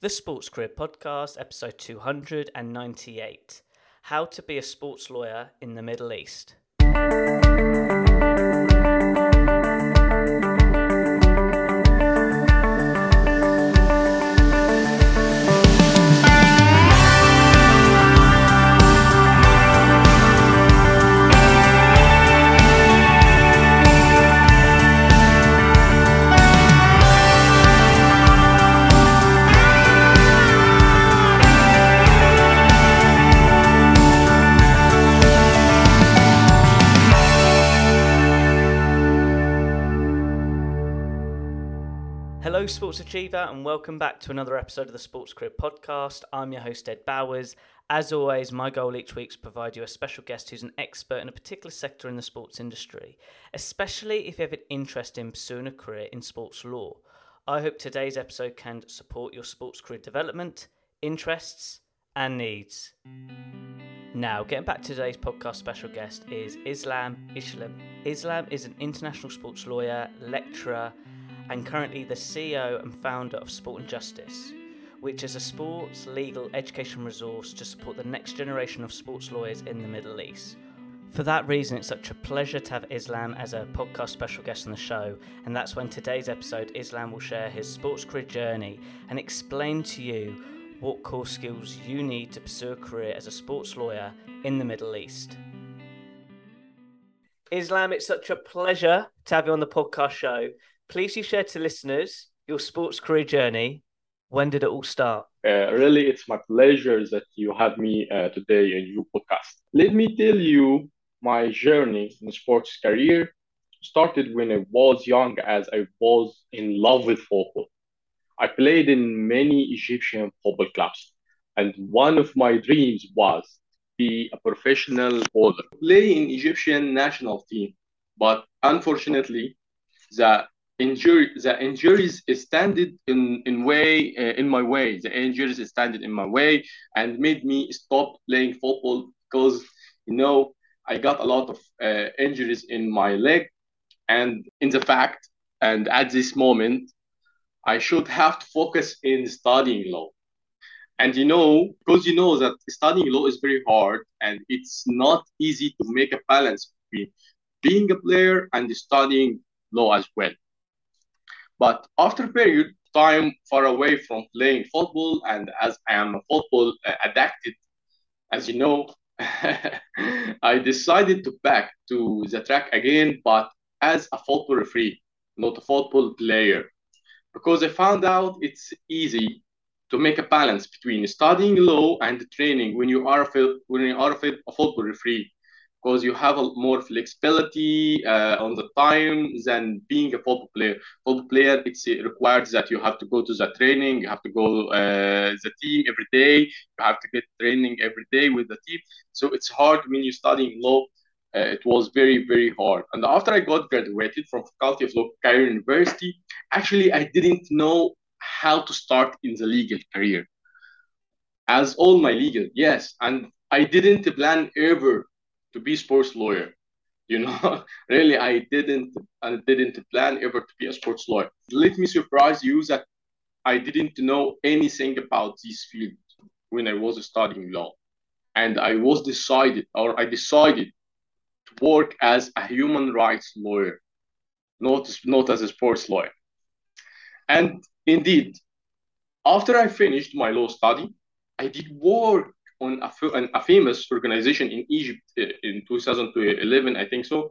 The Sports Career Podcast, episode 298 How to Be a Sports Lawyer in the Middle East. Sports Achiever, and welcome back to another episode of the Sports Career Podcast. I'm your host, Ed Bowers. As always, my goal each week is to provide you a special guest who's an expert in a particular sector in the sports industry, especially if you have an interest in pursuing a career in sports law. I hope today's episode can support your sports career development, interests, and needs. Now, getting back to today's podcast special guest is Islam Hisham. Islam is an international sports lawyer, lecturer, and currently the CEO and founder of Sport and Justice, which is a sports legal education resource to support the next generation of sports lawyers in the Middle East. For that reason, it's such a pleasure to have Islam as a podcast special guest on the show, and that's when today's episode, Islam will share his sports career journey and explain to you what core skills you need to pursue a career as a sports lawyer in the Middle East. Islam, it's such a pleasure to have you on the podcast show. Please you share to listeners your sports career journey. When did it all start? Uh, really, it's my pleasure that you have me uh, today in your podcast. Let me tell you my journey in sports career started when I was young as I was in love with football. I played in many Egyptian football clubs and one of my dreams was to be a professional bowler, play in Egyptian national team. But unfortunately, the injury the injuries standed in in way uh, in my way. The injuries standed in my way and made me stop playing football because you know i got a lot of uh, injuries in my leg and in the fact and at this moment i should have to focus in studying law. And you know because you know that studying law is very hard and it's not easy to make a balance between being a player and studying law as well but after a period time far away from playing football, and as I am a football uh, addicted, as you know, I decided to back to the track again, but as a football referee, not a football player, because I found out it's easy to make a balance between studying law and training when you are a, when you are a football referee because you have a more flexibility uh, on the time than being a football player. Football player, it's, it requires that you have to go to the training, you have to go uh, the team every day, you have to get training every day with the team. So it's hard when you're studying law. Uh, it was very, very hard. And after I got graduated from Faculty of Law, Cairo University, actually I didn't know how to start in the legal career. As all my legal, yes, and I didn't plan ever to be sports lawyer. You know, really, I didn't, I didn't plan ever to be a sports lawyer. Let me surprise you that I didn't know anything about this field when I was studying law, and I was decided, or I decided, to work as a human rights lawyer, not not as a sports lawyer. And indeed, after I finished my law study, I did work on a, a famous organization in Egypt uh, in 2011, I think so,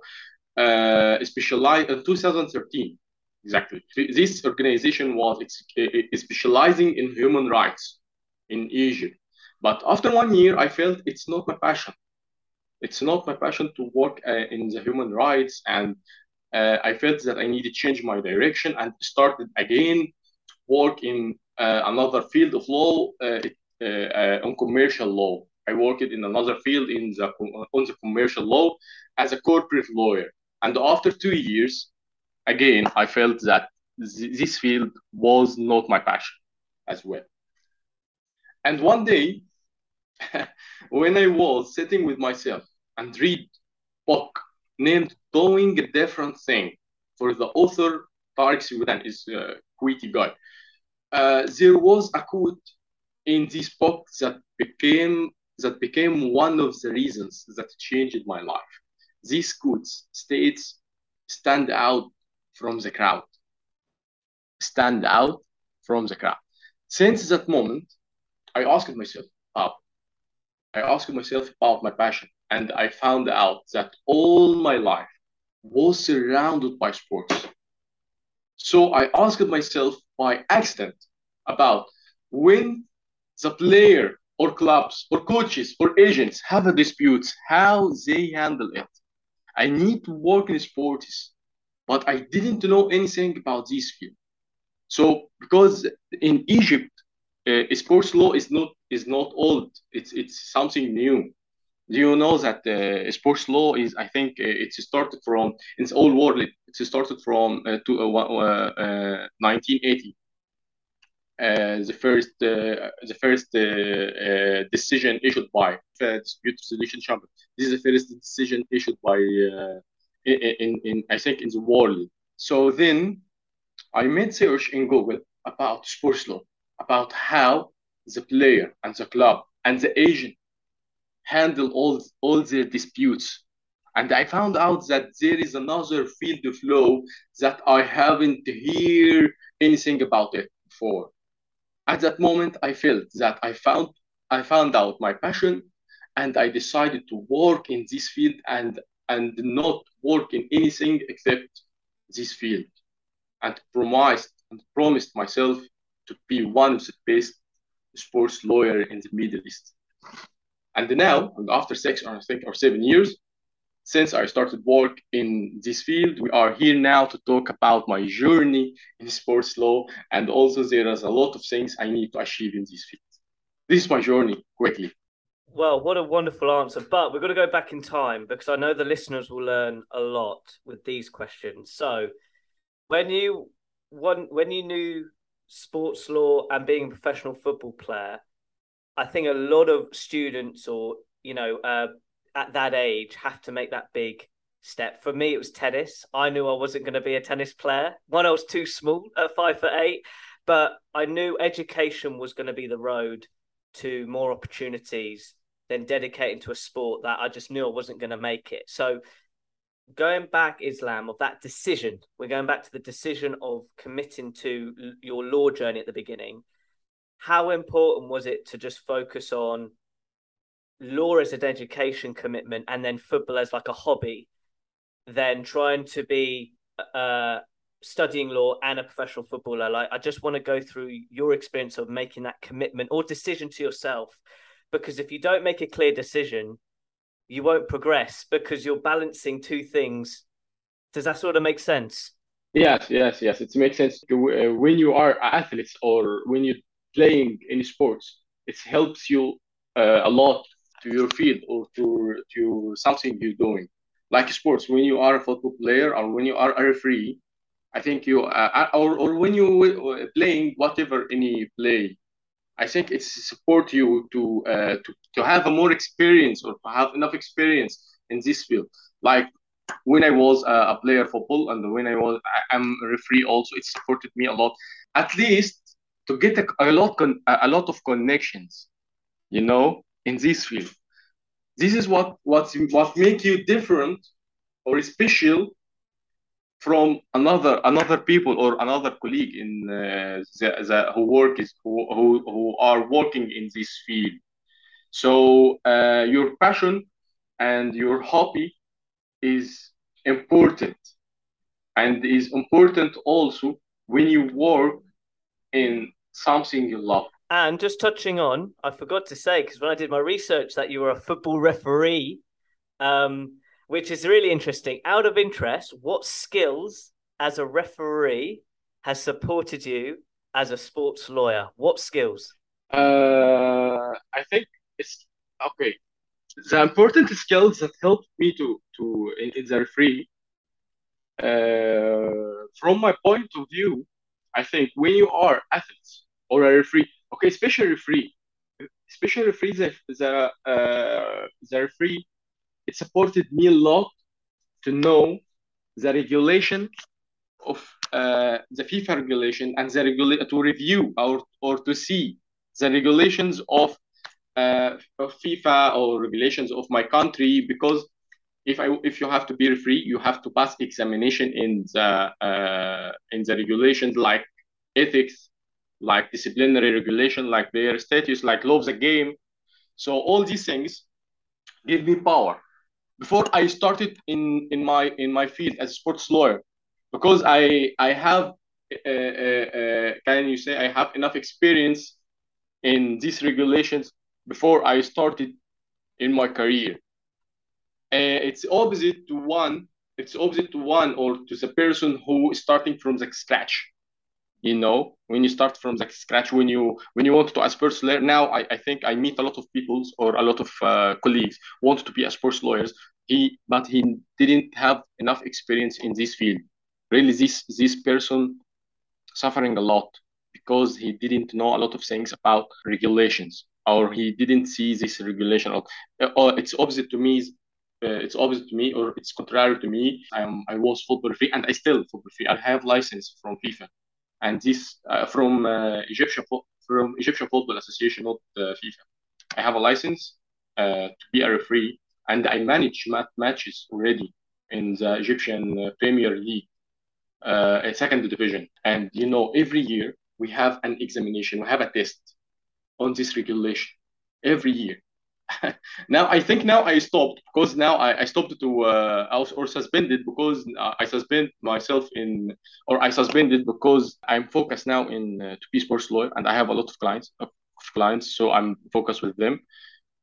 uh, specialized in 2013. Exactly. This organization was specializing in human rights in Egypt. But after one year, I felt it's not my passion. It's not my passion to work uh, in the human rights. And uh, I felt that I needed to change my direction and started again to work in uh, another field of law. Uh, it uh, uh, Uh, uh, on commercial law. I worked in another field in the on the commercial law as a corporate lawyer. And after two years, again, I felt that th- this field was not my passion as well. And one day, when I was sitting with myself and read book named Doing a Different Thing for the author Tariq Suwaidan is uh, a Kuwaiti guy. uh, there was a quote in this book that became that became one of the reasons that changed my life. These quote states, "Stand out from the crowd." Stand out from the crowd. Since that moment, I asked myself, "Wow." I asked myself about my passion, and I found out that all my life was surrounded by sports. So I asked myself by accident about when the player or clubs or coaches or agents have a dispute, how they handle it. I need to work in sports, but I didn't know anything about this field. So because in Egypt, uh, sports law is not is not old. It's it's something new. Do you know that uh, sports law is? I think uh, it's started from it's old world. It started from uh, to, 1980. Uh, the first uh, the first uh, decision issued by the dispute resolution chamber. This is the first decision issued by in, in, I think in the world. So then I made search in Google about sports law, about how the player and the club and the agent handle all all their disputes. And I found out that there is another field of law that I haven't heard anything about it before at that moment i felt that i found i found out my passion and i decided to work in this field and and not work in anything except this field. And promised and promised myself to be one of the best sports lawyer in the middle east. And now after six or i think or seven years since I started work in this field, we are here now to talk about my journey in sports law. And also there is a lot of things I need to achieve in this field. This is my journey quickly. Well, what a wonderful answer. But we've got to go back in time because I know the listeners will learn a lot with these questions. So when you when, when you knew sports law and being a professional football player, I think a lot of students or you know uh, at that age have to make that big step. For me, it was tennis. I knew I wasn't going to be a tennis player. One, I was too small at five foot eight, but I knew education was going to be the road to more opportunities than dedicating to a sport that I just knew I wasn't going to make it. So, going back, Islam, of that decision, we're going back to the decision of committing to your law journey at the beginning. How important was it to just focus on law as an education commitment and then football as like a hobby than trying to be uh, studying law and a professional footballer. Like, I just want to go through your experience of making that commitment or decision to yourself, because if you don't make a clear decision, you won't progress because you're balancing two things. Does that sort of make sense? Yes, yes, yes. It makes sense uh, when you are athletes or when you're playing any sports. It helps you uh, a lot to your field or to to something you're doing. Like sports when you are a football player or when you are a referee i think you uh, uh or, or when you uh, playing whatever any play i think it's support you to uh, to, to have a more experience or to have enough experience in this field. Like when i was a player football and when i was i'm a referee also it supported me a lot. At least to get a, a lot con- a lot of connections you know in this field. This is what what what make you different or special from another another people or another colleague in uh, the, the, who work is who, who, who are working in this field. So uh, your passion and your hobby is important and is important also when you work in something you love. And just touching on, I forgot to say because when I did my research that you were a football referee, um, which is really interesting. Out of interest, what skills as a referee has supported you as a sports lawyer? What skills? Uh, I think it's okay. The important skills that helped me to to in, in the referee, uh, from my point of view, I think when you are athletes or a referee, Okay, special referee. Special referee, the the uh, the referee, it supported me a lot to know the regulation of uh, the FIFA regulation and the regula- to review or or to see the regulations of, uh, of FIFA or regulations of my country because if I if you have to be referee, you have to pass examination in the uh, in the regulations like ethics, like disciplinary regulation, like their status, like law of the game. So all these things give me power. Before I started in in my in my field as a sports lawyer, because I I have uh, uh, uh, can you say I have enough experience in these regulations before I started in my career. Uh, it's opposite to one. It's opposite to one or to the person who is starting from the scratch. You know, when you start from the scratch, when you when you want to as sports lawyer. Now, I, I think I meet a lot of people or a lot of uh, colleagues want to be a sports lawyers. He but he didn't have enough experience in this field. Really, this this person suffering a lot because he didn't know a lot of things about regulations or he didn't see this regulation or, or it's opposite to me uh, it's opposite to me or it's contrary to me i'm i was football free and i still football free i have license from fifa and this uh, from uh, egyptian from egyptian football association not uh, fifa i have a license to be a referee and i manage mat- matches already in the egyptian premier league uh, a second division. And you know, every year we have an examination, we have a test on this regulation every year. now I think now I stopped because now I, I stopped to uh, or suspended because I suspend myself in or I suspended because I'm focused now in uh, to be sports lawyer and I have a lot of clients of clients so I'm focused with them.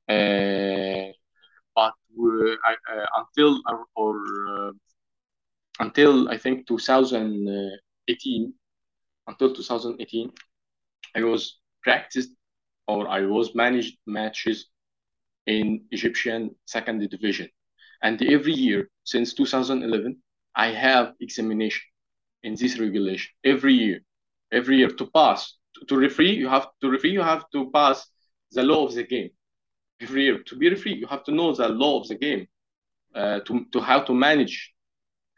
Uh, but I, uh, until or, or until I think 2018, until 2018, I was practiced or I was managed matches in Egyptian second division. And every year since 2011, I have examination in this regulation every year. Every year to pass to, to referee, you have to referee, you have to pass the law of the game. Every year to be referee, you have to know the law of the game, uh, to to how to manage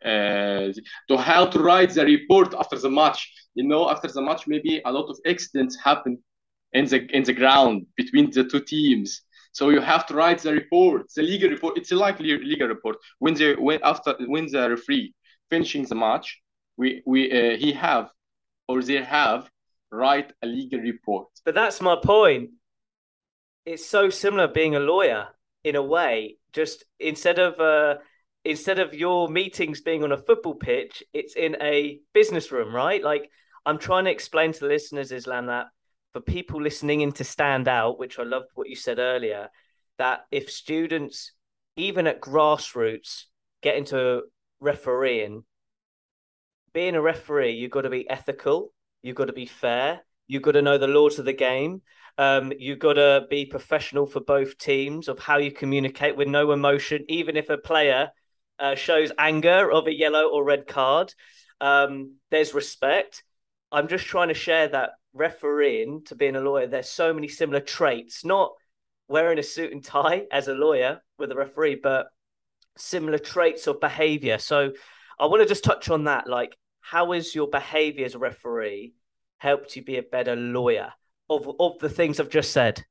uh, to how to write the report after the match. You know, after the match, maybe a lot of accidents happen in the in the ground between the two teams. So you have to write the report, the legal report. It's a like legal report. When the when after when the referee finishing the match, we we uh, he have or they have write a legal report. But that's my point. It's so similar being a lawyer in a way. Just instead of uh, instead of your meetings being on a football pitch, it's in a business room, right? Like I'm trying to explain to the listeners, Islam, that for people listening in to stand out, which I loved what you said earlier, that if students, even at grassroots, get into refereeing, being a referee, you've got to be ethical, you've got to be fair, you've got to know the laws of the game. Um, you've got to be professional for both teams of how you communicate with no emotion, even if a player uh, shows anger of a yellow or red card. Um, there's respect. I'm just trying to share that refereeing to being a lawyer. There's so many similar traits, not wearing a suit and tie as a lawyer with a referee, but similar traits of behavior. So I want to just touch on that. Like, how has your behavior as a referee helped you be a better lawyer of, of the things I've just said?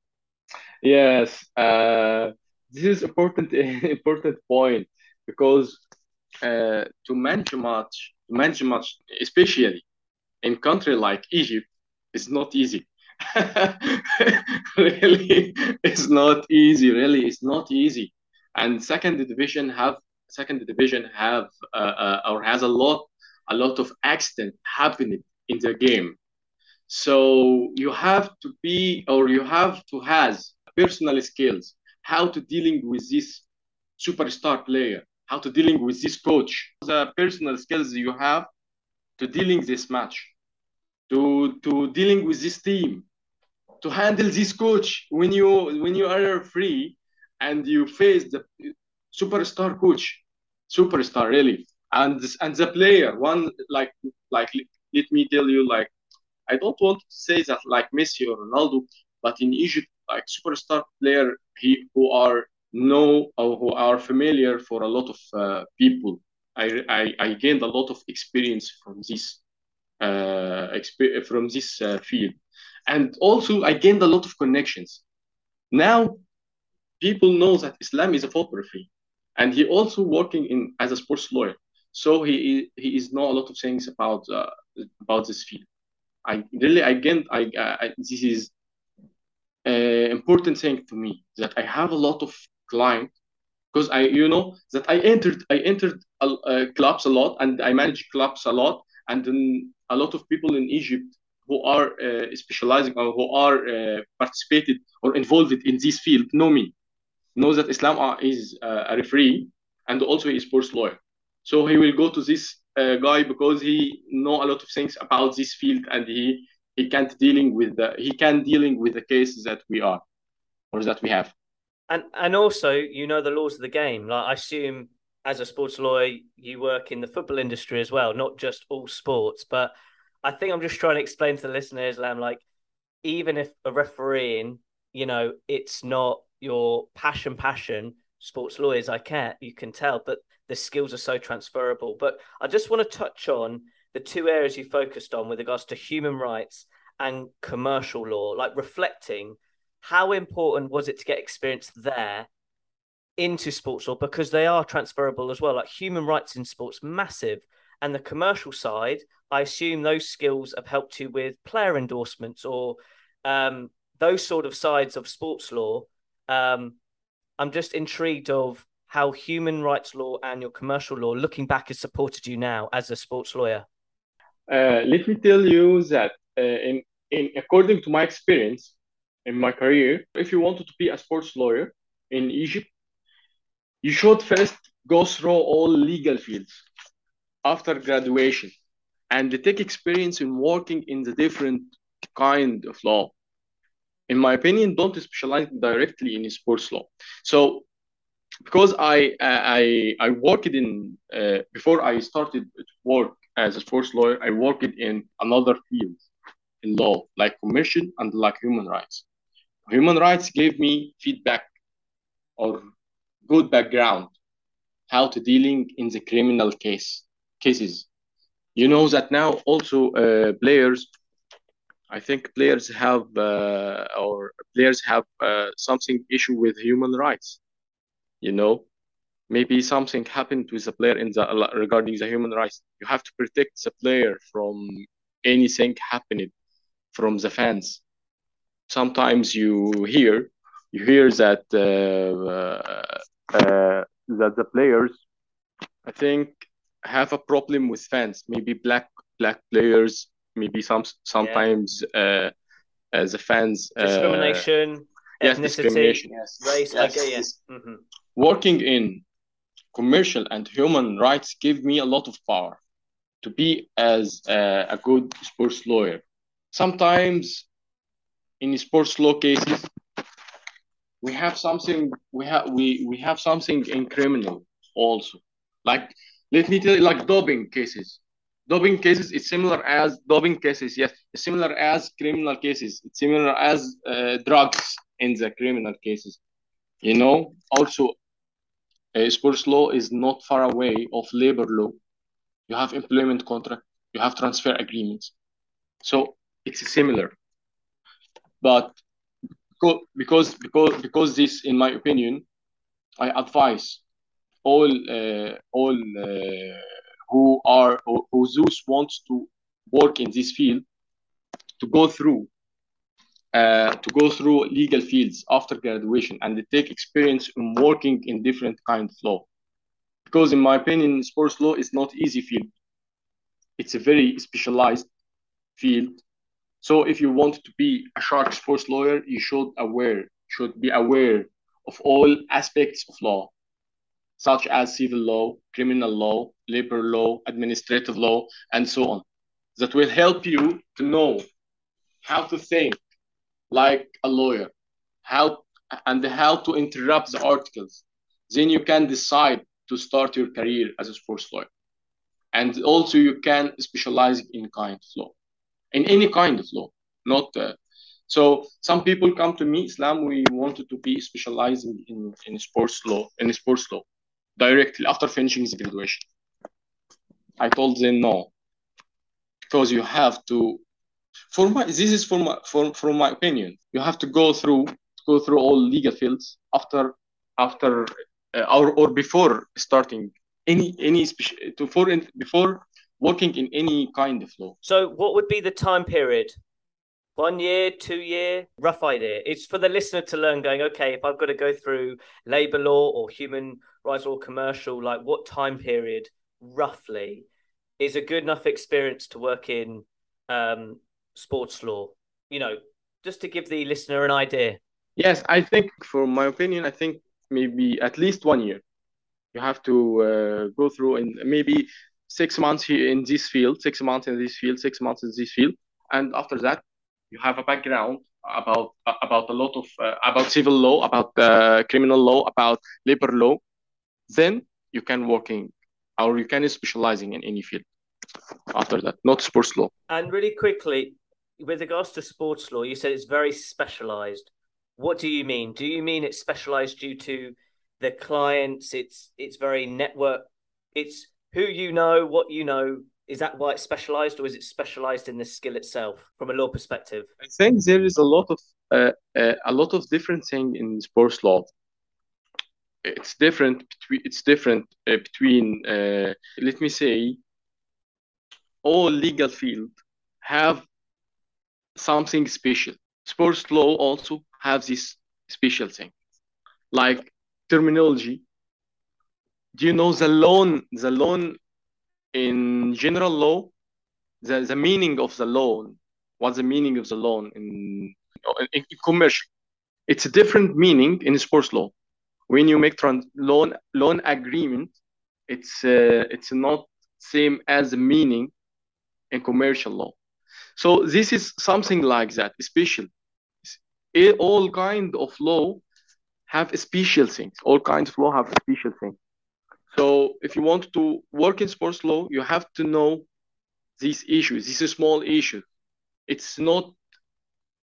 Yes, uh, this is important important point because uh, to manage a match, to manage a match, especially in country like Egypt, is not easy. really, it's not easy. Really, it's not easy. And second division have second division have uh, uh, or has a lot a lot of accident happening in the game. So you have to be or you have to has personal skills how to dealing with this superstar player how to dealing with this coach, the personal skills you have to dealing this match, to to dealing with this team, to handle this coach when you when you are free and you face the superstar coach, superstar really, and and the player one like like let me tell you like I don't want to say that like Messi or Ronaldo, but in Egypt like superstar player he who are know or who are familiar for a lot of uh, people. I, I, I, gained a lot of experience from this uh, from this uh, field, and also I gained a lot of connections. Now people know that Islam is a photography, and he also working in as a sports lawyer. So he he is know a lot of things about uh, about this field. I really again I, I this is an important thing to me that I have a lot of clients because I you know that I entered I entered uh, clubs a lot and I manage clubs a lot and then a lot of people in Egypt who are uh, specializing or who are uh, participated or involved in this field know me know that Islam is uh, a referee and also is sports lawyer. So he will go to this uh, guy because he know a lot of things about this field and he he can't dealing with the he can dealing with the cases that we are or that we have. And and also you know the laws of the game. Like i assume as a sports lawyer you work in the football industry as well not just all sports. But i think i'm just trying to explain to the listeners lamb like even if a refereeing you know it's not your passion passion sports lawyers i care you can tell but the skills are so transferable. But i just want to touch on the two areas you focused on with regards to human rights and commercial law, like reflecting how important was it to get experience there into sports law because they are transferable as well. Like human rights in sports, massive. And the commercial side, I assume those skills have helped you with player endorsements or um, those sort of sides of sports law. Um, I'm just intrigued of how human rights law and your commercial law, looking back, has supported you now as a sports lawyer. Uh, let me tell you that uh, in, in according to my experience in my career, if you wanted to be a sports lawyer in Egypt, you should first go through all legal fields after graduation and take experience in working in the different kind of law. In my opinion, don't specialize directly in sports law. So because I I I worked in uh, before I started to work as a sports lawyer, I worked in another field in law, like commercial and like human rights. Human rights gave me feedback or good background how to dealing in the criminal case cases. You know that now also uh, players, I think players have uh, or players have uh, something issue with human rights. You know, maybe something happened with the player in the regarding the human rights. You have to protect the player from anything happening from the fans. Sometimes you hear you hear that uh, uh, that the players, I think, have a problem with fans. Maybe black black players. Maybe some sometimes yeah. uh, the fans uh, discrimination. Yes, discrimination. Yes, race. Yes. Okay, yes. Mm-hmm. Working in commercial and human rights give me a lot of power to be as a, a good sports lawyer. Sometimes in sports law cases, we have something we have we, we have something in criminal also. Like let me tell you, like doping cases. Doping cases it's similar as doping cases, yes, it's similar as criminal cases. It's similar as uh, drugs in the criminal cases. You know, also uh, sports law is not far away of labor law. You have employment contract, you have transfer agreements. So it's similar. But because because because this, in my opinion, I advise all uh, all uh, who are who Zeus wants to work in this field to go through uh, to go through legal fields after graduation and they take experience in working in different kind of law. Because in my opinion, sports law is not easy field. It's a very specialized field. So if you want to be a shark sports lawyer, you should aware should be aware of all aspects of law, such as civil law, criminal law, labor law, administrative law, and so on. That will help you to know how to think like a lawyer, how and how to interrupt the articles. Then you can decide to start your career as a sports lawyer. And also you can specialize in kind of law, in any kind of law, not uh, so some people come to me, Islam, we wanted to be specializing in, in sports law, in sports law, directly after finishing the graduation. I told them no, because you have to for my this is for my for, from my opinion you have to go through go through all legal fields after after uh, or, or before starting any any to for before working in any kind of law so what would be the time period one year, two year, rough idea. It's for the listener to learn going, okay, if I've got to go through labor law or human rights law commercial, like what time period roughly is a good enough experience to work in um, sports law? You know, just to give the listener an idea. Yes, I think, for my opinion, I think maybe at least one year. You have to uh, go through and maybe six months here in this field, six months in this field, six months in this field, and after that, you have a background about about a lot of uh, about civil law, about uh, criminal law, about labor law. Then you can working or you can specializing in any field after that, not sports law. And really quickly, with regards to sports law, you said it's very specialized. What do you mean? Do you mean it's specialized due to the clients? It's it's very network. It's who you know, what you know. Is that why it's specialized, or is it specialized in the skill itself from a law perspective? I think there is a lot of uh, uh, a lot of different thing in sports law. It's different between it's different uh, between uh, let me say all legal field have something special. Sports law also have this special thing, like terminology. Do you know the loan? The loan in general law, the, the meaning of the loan. What's the meaning of the loan in, in, in commercial? It's a different meaning in sports law. When you make trans- loan loan agreement, it's uh, it's not same as the meaning in commercial law. So this is something like that, special. All kind of law have special things. All kinds of law have special things. So if you want to work in sports law, you have to know these issues. This is a small issue. It's not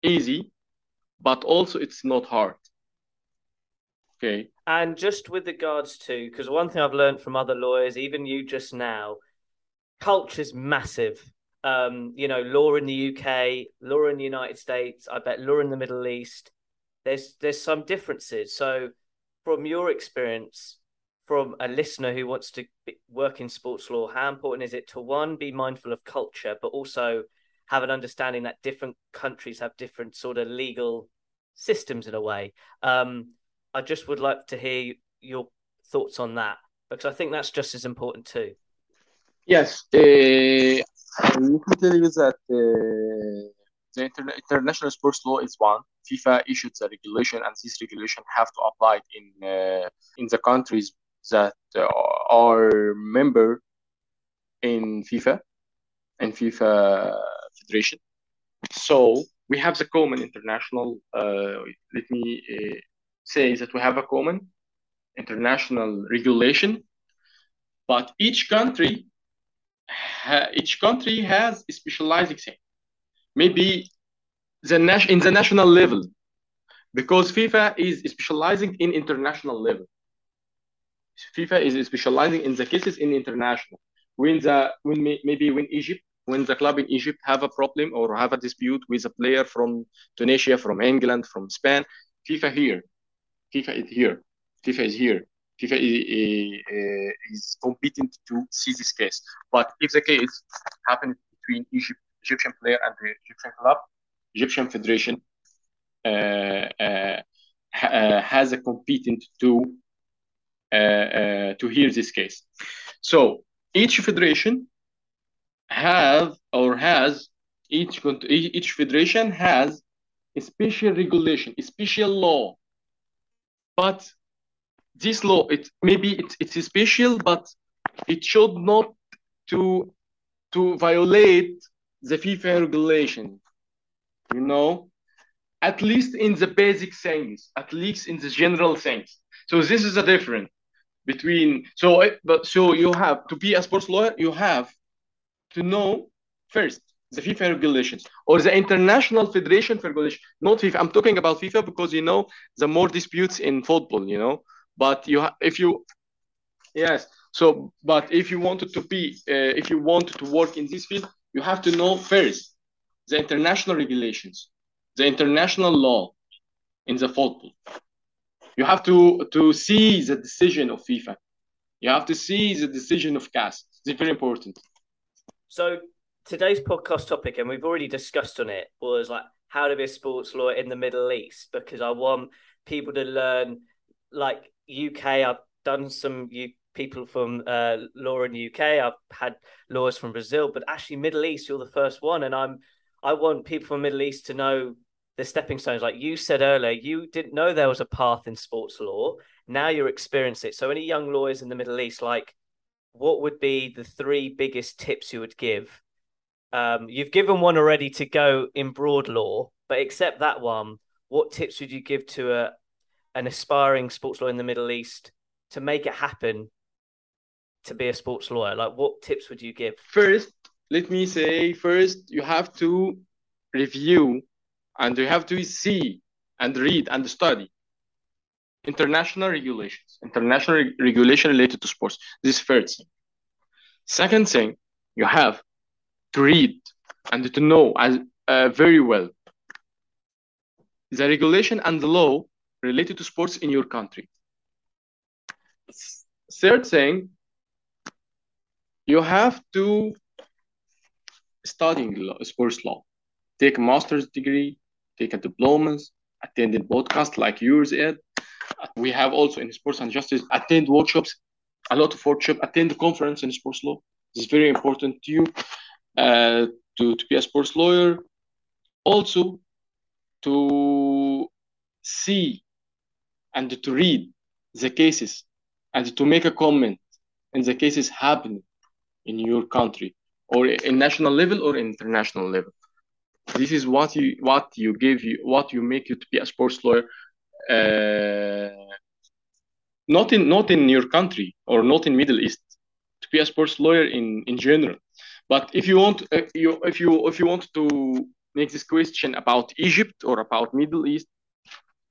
easy, but also it's not hard. Okay. And just with regards to, because one thing I've learned from other lawyers, even you just now, culture is massive um, you know, law in the UK, law in the United States, I bet law in the Middle East. There's there's some differences. So, from your experience, from a listener who wants to work in sports law, how important is it to one be mindful of culture, but also have an understanding that different countries have different sort of legal systems in a way. Um, I just would like to hear your thoughts on that because I think that's just as important too. Yes, uh, let me tell you that uh, the interna- international sports law is one. FIFA issued the regulation, and this regulation have to apply in uh, in the countries that are member in FIFA and FIFA Federation. So we have the common international. Uh, let me uh, say that we have a common international regulation, but each country each country has a specializing thing. Maybe the nas- in the national level, because FIFA is specializing in international level. FIFA is specializing in the cases in international. When the when may, maybe when Egypt when the club in Egypt have a problem or have a dispute with a player from Tunisia, from England, from Spain, FIFA here, FIFA is here, FIFA is here. FIFA is, is competent to see this case. But if the case happened between Egypt, Egyptian player and the Egyptian club, Egyptian Federation uh, uh, has a competent to Uh, uh, to hear this case. So each federation have or has each each federation has a special regulation, a special law, but this law it maybe it's it's special but it should not to to violate the FIFA regulation you know? At least in the basic things at least in the general things so this is a difference between so but so you have to be a sports lawyer you have to know first the FIFA regulations or the international federation regulation not FIFA I'm talking about FIFA because you know the more disputes in football you know but you if you yes so but if you wanted to be uh, if you wanted to work in this field you have to know first the international regulations, the international law in the football. You have to to see the decision of FIFA. You have to see the decision of CAS. It's very important. So today's podcast topic, and we've already discussed on it, was like how to be a sports lawyer in the Middle East because I want people to learn like UK. I've done some people from uh, law in UK. I've had lawyers from Brazil, but actually Middle East, you're the first one, and I'm I want people from Middle East to know the stepping stones. Like you said earlier, you didn't know there was a path in sports law. Now you're experiencing it. So any young lawyers in the Middle East, like what would be the three biggest tips you would give? Um, you've given one already to go in broad law, but except that one, what tips would you give to a an aspiring sports lawyer in the Middle East to make it happen to be a sports lawyer? Like, what tips would you give? First, let me say first, you have to review and you have to see and read and study international regulations, international re- regulation related to sports. This is first thing. Second thing, you have to read and to know as uh, very well the regulation and the law related to sports in your country. Third thing, you have to studying law, sports law, take a master's degree, take a diploma, attend a podcast like yours, Ed. We have also in sports and justice attend workshops, a lot of workshops, attend conference in sports law. Is very important to you uh, to, to be a sports lawyer. Also, to see and to read the cases and to make a comment in the cases happening in your country or in national level or international level this is what you what you give you what you make you to be a sports lawyer uh, not in not in your country or not in middle east to be a sports lawyer in in general. But if you want uh, you if you if you want to make this question about egypt or about middle east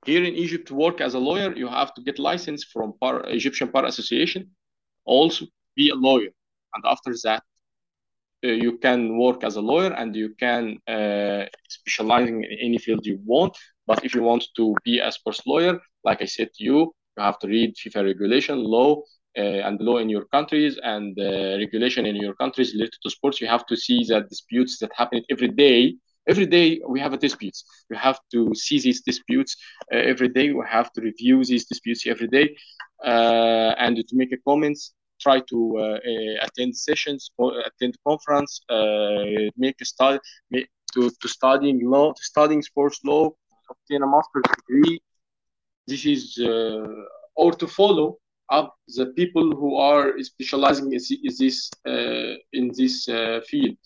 here in egypt to work as a lawyer you have to get license from Par, egyptian bar association also be a lawyer. And after that you can work as a lawyer and you can uh, specialize in any field you want. But if you want to be a sports lawyer, like I said to you, you have to read FIFA regulation, law, uh, and law in your countries and uh, regulation in your countries related to sports. You have to see the disputes that happen every day. Every day we have a disputes. We have to see these disputes uh, every day. We have to review these disputes every day, uh, and to make a comments try to uh, uh, attend sessions, attend conference, uh, make a study, to, to studying law, to studying sports law, obtain a master's degree. This is or to follow up the people who are specializing in this uh, in this uh, field.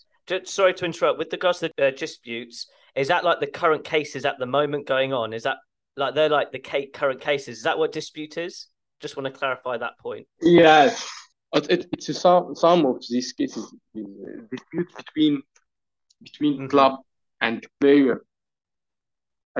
Sorry to interrupt. With regards to the uh, disputes, is that like the current cases at the moment going on? Is that like they're like the current cases? Is that what dispute is? Just want to clarify that point. Yes, it, it's a, some some of these cases is dispute between between mm-hmm. club and player.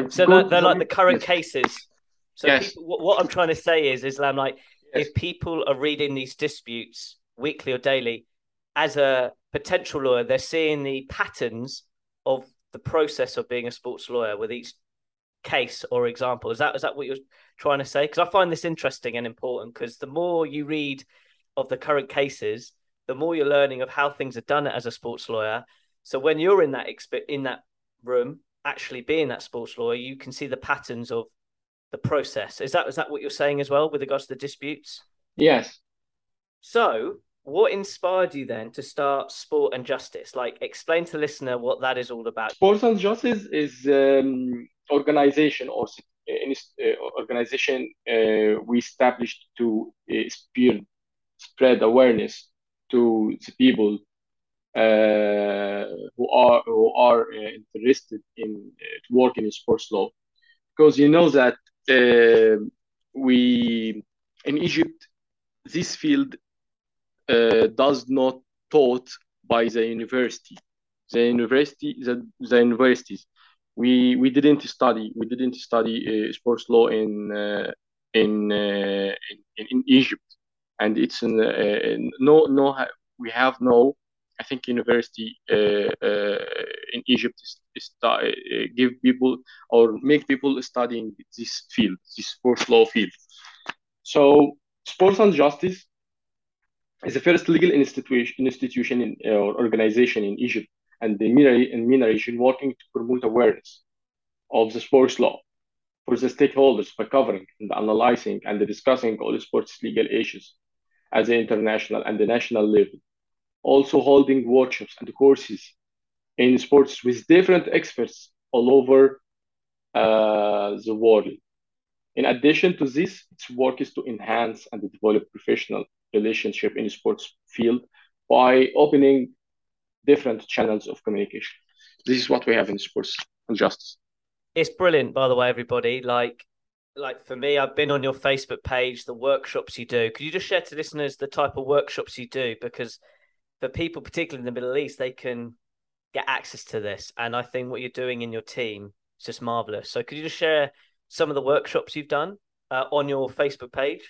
so they're, they're like the current yes. cases. So yes. people, what, what, I'm trying to say is, Islam, like yes. if people are reading these disputes weekly or daily, as a potential lawyer, they're seeing the patterns of the process of being a sports lawyer with each case or example. Is that is that what you're trying to say? Because I find this interesting and important. Because the more you read of the current cases, the more you're learning of how things are done as a sports lawyer. So when you're in that exp- in that room, actually being that sports lawyer, you can see the patterns of the process. Is that is that what you're saying as well with regards to the disputes? Yes. So what inspired you then to start sport and justice like explain to the listener what that is all about sport and justice is um, organization or uh, organization uh, we established to uh, spear spread awareness to the people uh, who are who are uh, interested in uh, working in sports law, because you know that uh, we in Egypt this field uh, does not taught by the university. The university the, the universities. We we didn't study we didn't study uh, sports law in in, in in Egypt and it's in, uh, no no we have no I think university uh, uh, in Egypt is, is uh, give people or make people studying this field, this sports law field. So sports and justice is the first legal institution, institution in, or organization in Egypt and the MENA region working to promote awareness of the sports law for the stakeholders by covering and analyzing and discussing all the sports legal issues at the international and the national level. Also holding workshops and courses in sports with different experts all over uh, the world. In addition to this, its work is to enhance and develop professional relationship in sports field by opening different channels of communication. This is what we have in sports and justice. It's brilliant, by the way, everybody. Like, like for me, I've been on your Facebook page, the workshops you do. Could you just share to listeners the type of workshops you do? Because for people, particularly in the Middle East, they can get access to this. And I think what you're doing in your team is just marvelous. So could you just share some of the workshops you've done uh, on your Facebook page?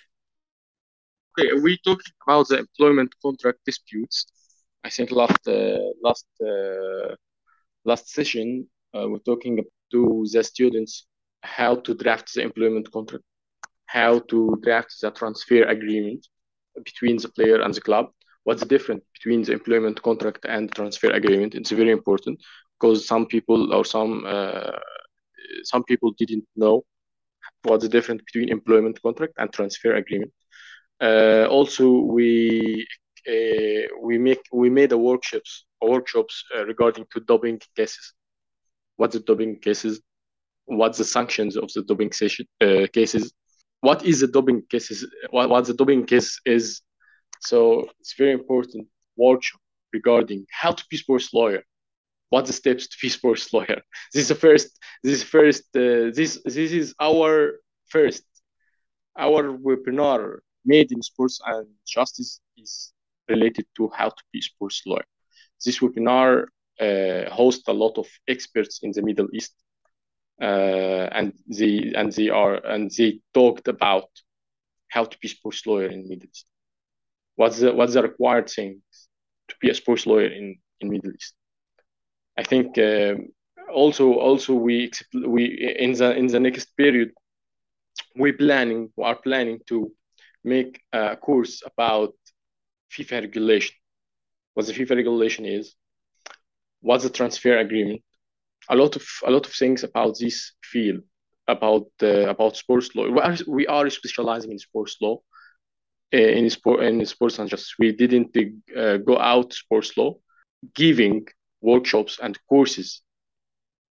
Okay, we talked about the employment contract disputes. I think last uh, last uh, last session uh, we're talking to the students how to draft the employment contract, how to draft the transfer agreement between the player and the club. What's the difference between the employment contract and transfer agreement? It's very important because some people or some uh, some people didn't know what's the difference between employment contract and transfer agreement. Uh, also, we uh, we make we made a workshops workshops uh, regarding to doping cases. What's the doping cases? What's the sanctions of the doping session, uh, cases? What is the doping cases? What, what the doping case is? So it's very important workshop regarding how to be sports lawyer. What the steps to be sports lawyer? This is the first. This first. Uh, this this is our first. Our webinar made in sports and justice is related to how to be sports lawyer. This webinar uh, hosts a lot of experts in the Middle East, and they and they are and they talked about how to be sports lawyer in Middle East. What's the what's the required things to be a sports lawyer in in Middle East? I think um, also also we we in the in the next period we planning we are planning to make a course about FIFA regulation. What the FIFA regulation is, what's the transfer agreement, a lot of a lot of things about this field, about uh, about sports law. We are, we are specializing in sports law, uh, in sport in sports and just we didn't uh, go out sports law, giving workshops and courses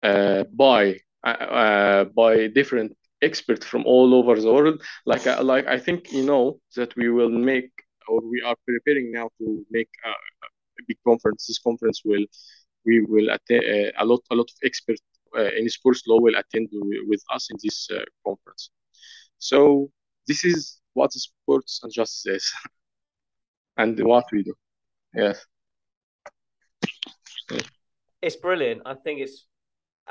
uh, by uh, uh, by different experts from all over the world. Like like I think you know that we will make or we are preparing now to make a, a big conference. This conference will we will attend uh, a lot a lot of experts uh, in sports law will attend with us in this uh, conference. So this is what sports and justice is, and what we do. Yes. It's brilliant. I think it's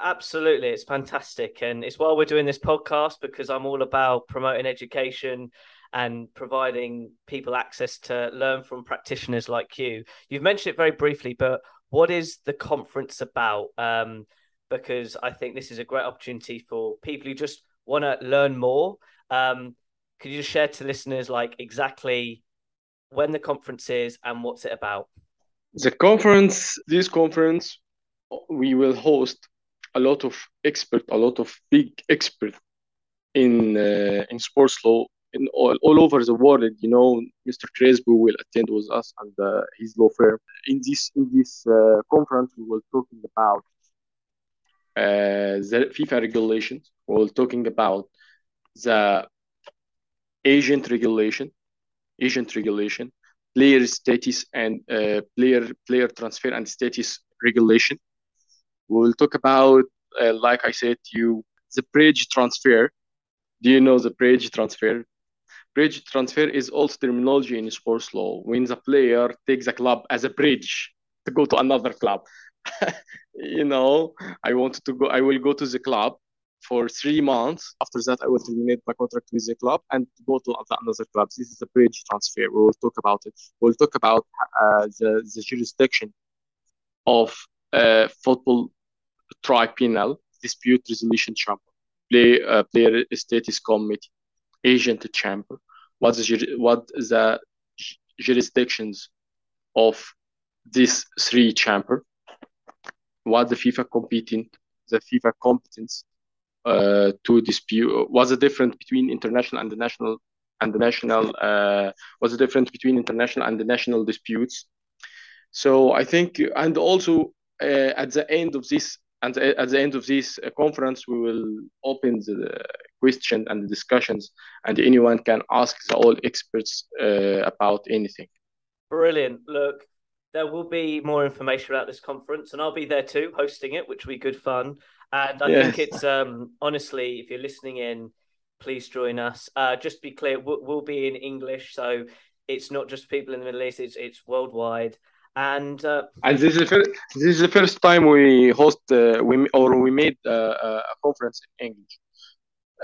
absolutely it's fantastic and it's why we're doing this podcast because i'm all about promoting education and providing people access to learn from practitioners like you. You've mentioned it very briefly, but what is the conference about? Um, because I think this is a great opportunity for people who just want to learn more. Um, could you just share to listeners like exactly when the conference is and what's it about? The conference, this conference, we will host a lot of expert, a lot of big expert in uh, in sports law in all, all over the world. You know, Mr. Crespo will attend with us and uh, his law firm. In this in this uh, conference, we will talking about uh, the FIFA regulations. We will talking about the agent regulation, agent regulation, player status and uh, player player transfer and status regulation. We will talk about, uh, like I said to you, the bridge transfer. Do you know the bridge transfer? Bridge transfer is also terminology in sports law when the player takes a club as a bridge to go to another club. you know, I want to go, I will go to the club for three months. After that, I will terminate my contract with the club and go to another club. This is a bridge transfer. We will talk about it. We'll talk about uh, the, the jurisdiction of uh, football tribunal, dispute resolution chamber, play, uh, player status committee, agent chamber. What the, what the jurisdictions of these three chamber? What the FIFA competent, the FIFA competence uh, to dispute? What's the difference between international and the national and the national? Uh, what's the difference between international and the national disputes? So I think, and also uh, at the end of this, and at the end of this uh, conference, we will open the question and discussions, and anyone can ask the all experts uh, about anything. Brilliant. Look, there will be more information about this conference, and I'll be there too, hosting it, which will be good fun. And I yes. think it's um, honestly, if you're listening in, please join us. Uh, just to be clear, we'll, we'll be in English, so it's not just people in the Middle East; it's it's worldwide. And uh, and this is the first, this is the first time we host uh, we or we made uh, a conference in English.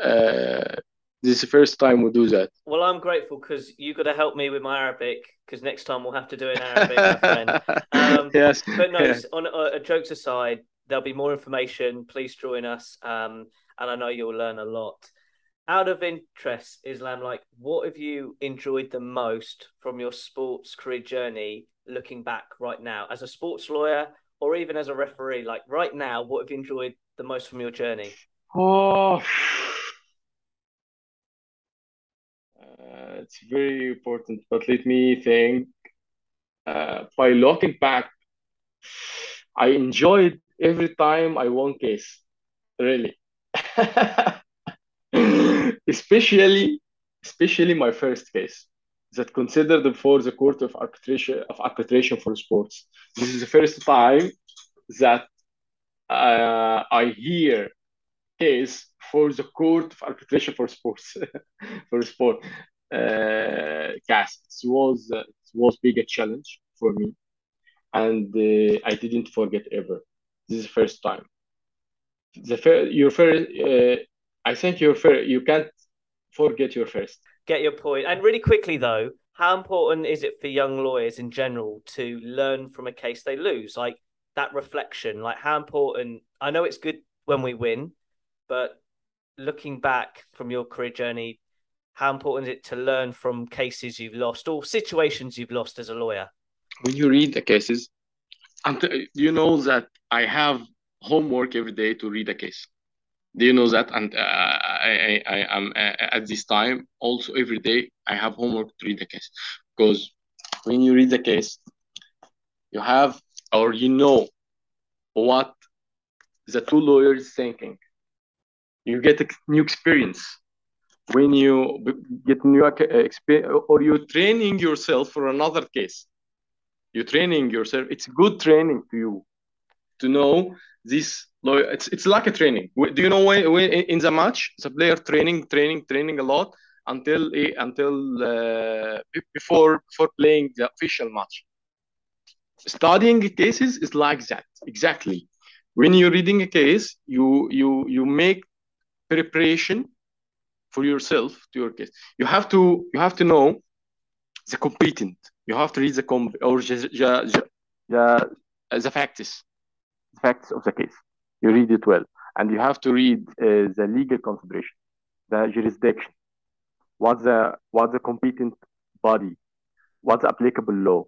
Uh, this is the first time we do that. Well, I'm grateful because you got to help me with my Arabic because next time we'll have to do it in Arabic, my friend. Um, yes. But no, yes. on uh, jokes aside, there'll be more information. Please join us, um, and I know you'll learn a lot. Out of interest, Islam, like, what have you enjoyed the most from your sports career journey? Looking back right now, as a sports lawyer or even as a referee, like right now, what have you enjoyed the most from your journey? Oh, it's very important, but let me think. Uh, by looking back, I enjoyed every time I won case, really. especially, especially my first case that considered before the court of arbitration of arbitration for sports. This is the first time that uh, I hear case for the court of arbitration for sports for sport uh, CAS. It was was big a challenge for me, and uh, I didn't forget ever. This is the first time. The fir- your first, uh, I think your first, you can't forget your first. Get your point. And really quickly though, how important is it for young lawyers in general to learn from a case they lose? Like that reflection, like how important? I know it's good when we win, but looking back from your career journey, how important is it to learn from cases you've lost or situations you've lost as a lawyer? When you read the cases, and you know that I have homework every day to read a case. Do you know that? And uh, I, I, I am uh, at this time also every day I have homework to read the case because when you read the case, you have or you know what the two lawyers thinking. You get a new experience when you get new experience or you're training yourself for another case. You're training yourself. It's good training to you to know this it's, it's like a training. Do you know when, when in the match the player training training training a lot until until uh, before before playing the official match. Studying cases is like that exactly. When you're reading a case you you you make preparation for yourself to your case. You have to you have to know the competent. You have to read the com or the the, the, the facts, the facts of the case. You read it well, and you have to read uh, the legal consideration, the jurisdiction, what's the what's the competent body, what's the applicable law.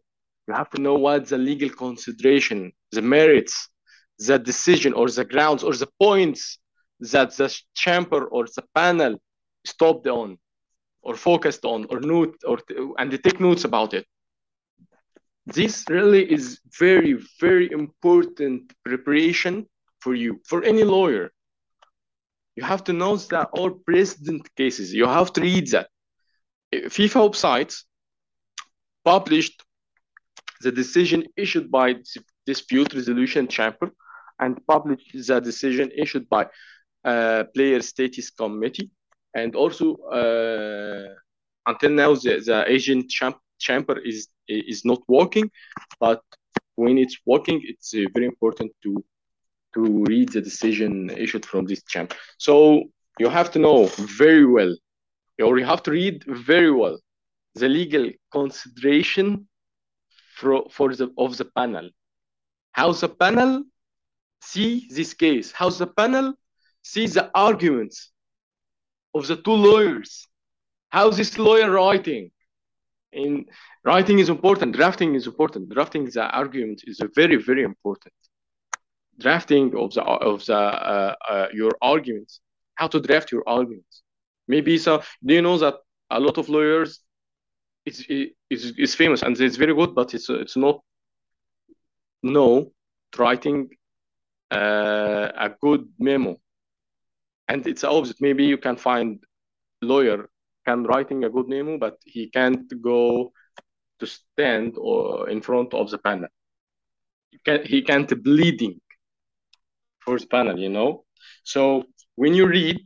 You have to know what's the legal consideration, the merits, the decision or the grounds or the points that the chamber or the panel stopped on or focused on or note or and they take notes about it. This really is very very important preparation for you for any lawyer. You have to know that all precedent cases you have to read that. Fifa websites published the decision issued by dispute resolution chamber and published the decision issued by uh, player status committee and also uh, until now the, the agent champ, chamber is is not working, but when it's working, it's uh, very important to to read the decision issued from this champ. So you have to know very well, or you have to read very well the legal consideration for, for the of the panel. How the panel see this case, how the panel see the arguments of the two lawyers, how this lawyer writing. In writing is important, drafting is important. Drafting the argument is very, very important. Drafting of the of the uh, uh, your arguments, how to draft your arguments. Maybe so. Do you know that a lot of lawyers is it's, it's famous and it's very good, but it's it's not no writing uh, a good memo and it's opposite maybe you can find lawyer can writing a good memo but he can't go to stand or in front of the panel. He can't, he can't bleeding for the panel you know? So when you read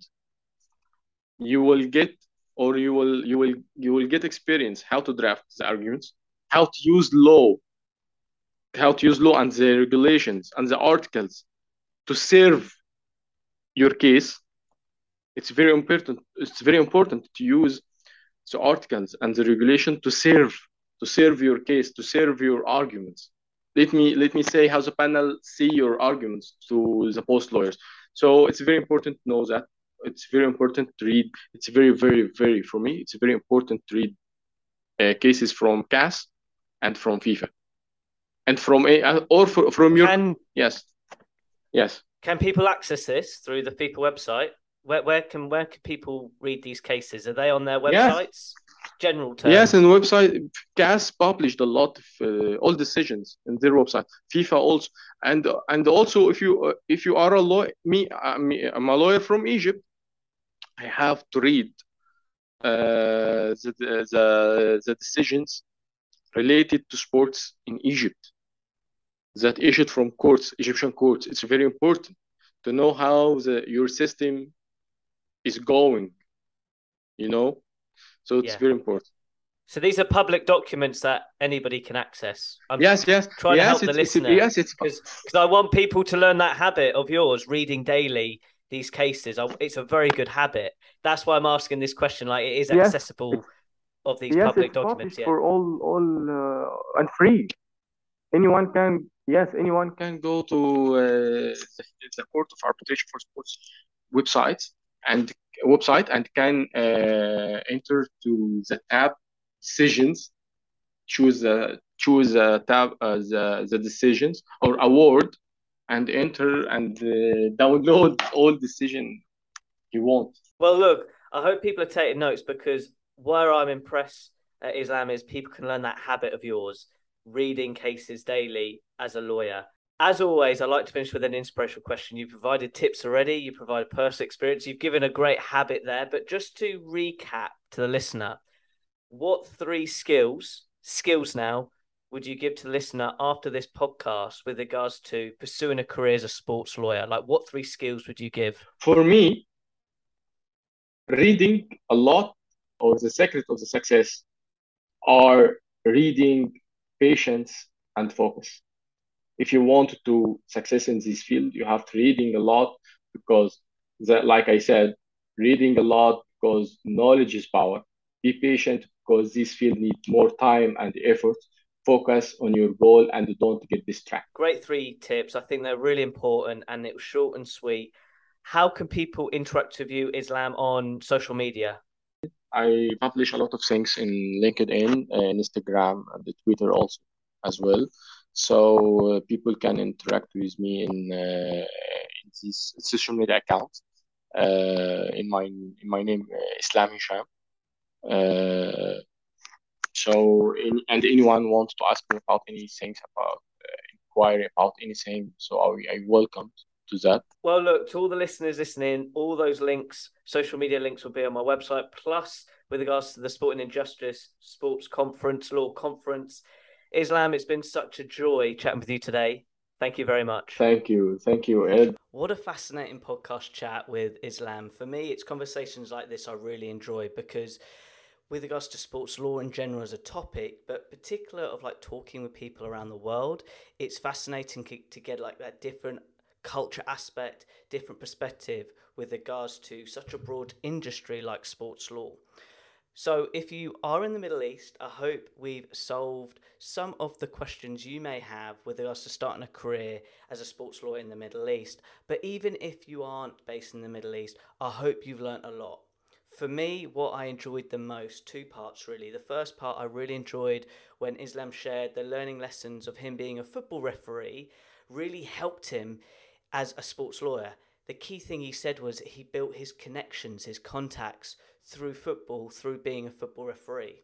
you will get or you will you will you will get experience how to draft the arguments how to use law how to use law and the regulations and the articles to serve your case it's very important it's very important to use the articles and the regulation to serve to serve your case to serve your arguments. Let me let me say how the panel see your arguments to the post lawyers. So it's very important to know that. It's very important to read. It's very very very for me it's very important to read uh, cases from CAS and from FIFA. And from a or for, from your Can yes. Yes. Can people access this through the FIFA website? Where where can where can people read these cases? Are they on their Yes. websites? General terms. Yes, and the website CAS published a lot of uh, all decisions in their website. FIFA also, and and also if you uh, if you are a lawyer, me, uh, me I'm a lawyer from Egypt. I have to read uh, the, the the decisions related to sports in Egypt that issued from courts, Egyptian courts. It's very important to know how the your system is going. You know, so it's Yeah. very important. So these are public documents that anybody can access. I'm Yes, yes, trying to help the it's, it's, listener. yes, it's because I want people to learn that habit of yours, reading daily these cases. I, it's a very good habit. That's why I'm asking this question. Like it is Yes, accessible of these yes, public documents. published Yeah. for all, all, uh, and free. Anyone can, yes, anyone can go to uh, the, the Court of Arbitration for Sports website and website and can uh, enter to the tab decisions, choose the choose tab uh, the the decisions or award, and enter and uh, download all decision you want. Well, look, I hope people are taking notes because where I'm impressed at Islam is people can learn that habit of yours, reading cases daily as a lawyer. As always, I like to finish with an inspirational question. You provided tips already, you provided personal experience, you've given a great habit there. But just to recap to the listener, what three skills, skills now, would you give to the listener after this podcast with regards to pursuing a career as a sports lawyer? Like, what three skills would you give? For me, reading a lot or the secret of the success are reading, patience, and focus. If you want to success in this field, you have to reading a lot because, that, like I said, reading a lot because knowledge is power. Be patient because this field needs more time and effort. Focus on your goal and don't get distracted. Great three tips. I think they're really important and it was short and sweet. How can people interact with you, Islam, on social media? I publish a lot of things in LinkedIn, and Instagram, and the Twitter also as well. So uh, people can interact with me in, uh, in these social media account Uh, in my in my name, uh, Islam Hisham. So in, and anyone wants to ask me about anything about inquiry about anything, so I, I welcome to that. Well, look, to all the listeners listening, all those links, social media links will be on my website. Plus, with regards to the Sports and Justice Sports Conference, Law Conference, Islam, it's been such a joy chatting with you today. Thank you very much. Thank you, thank you, Ed. What a fascinating podcast chat with Islam. For me, it's conversations like this I really enjoy because, with regards to sports law in general as a topic, but particular of like talking with people around the world, it's fascinating to get like that different culture aspect, different perspective with regards to such a broad industry like sports law. So, if you are in the Middle East, I hope we've solved some of the questions you may have with regards to starting a career as a sports lawyer in the Middle East. But even if you aren't based in the Middle East, I hope you've learnt a lot. For me, what I enjoyed the most, two parts really. The first part I really enjoyed when Islam shared the learning lessons of him being a football referee, really helped him as a sports lawyer the key thing he said was he built his connections, his contacts through football, through being a football referee.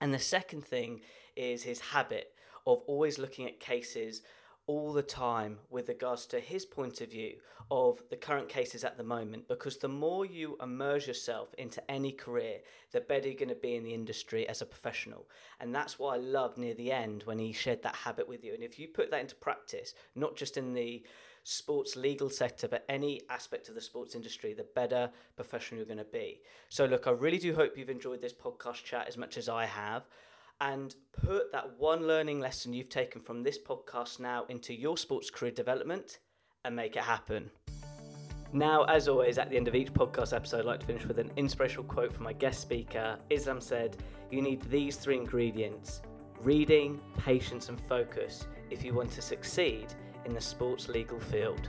And the second thing is his habit of always looking at cases all the time with regards to his point of view of the current cases at the moment because the more you immerse yourself into any career the better you're going to be in the industry as a professional and that's what i loved near the end when he shared that habit with you and if you put that into practice not just in the sports legal sector, but any aspect of the sports industry, the better professional you're going to be. So, look, I really do hope you've enjoyed this podcast chat as much as I have. And put that one learning lesson you've taken from this podcast now into your sports career development and make it happen. Now, as always, at the end of each podcast episode, I'd like to finish with an inspirational quote from my guest speaker. Islam said, You need these three ingredients reading, patience, and focus if you want to succeed in the sports legal field.